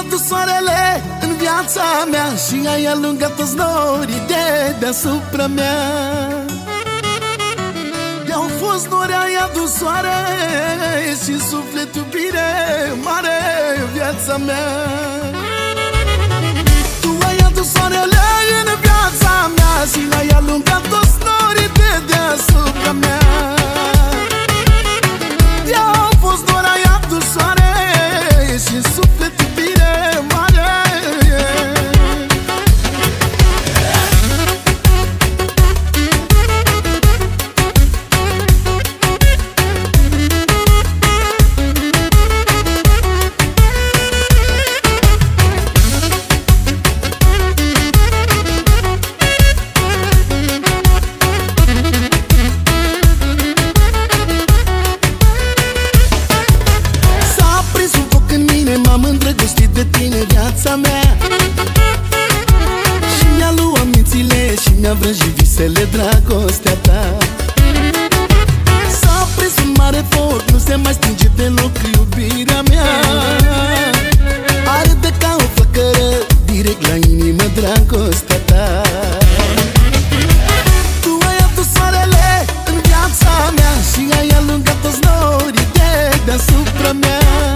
adus soarele în viața mea Și ai alungat toți norii de deasupra mea. I-au fost nori, ai adus soare Și suflet iubire mare viața mea viața mea. Și mi-a luat mințile și mi-a vrăjit visele dragostea ta. S-a prins un mare foc, nu se mai stinge deloc iubirea mea. Arde ca o flăcără, direct la inimă dragostea ta. Tu ai adus soarele în viața mea Și ai alungat toți de deasupra mea.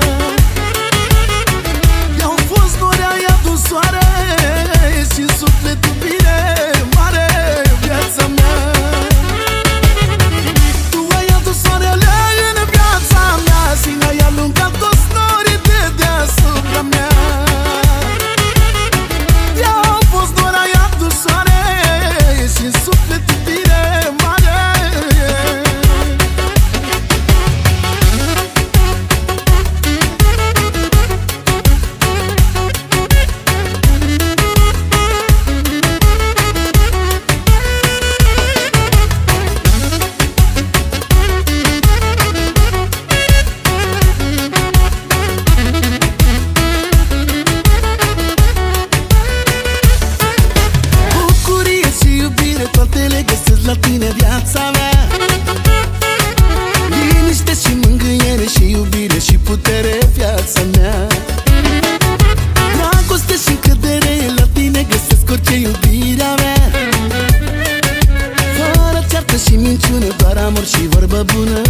bună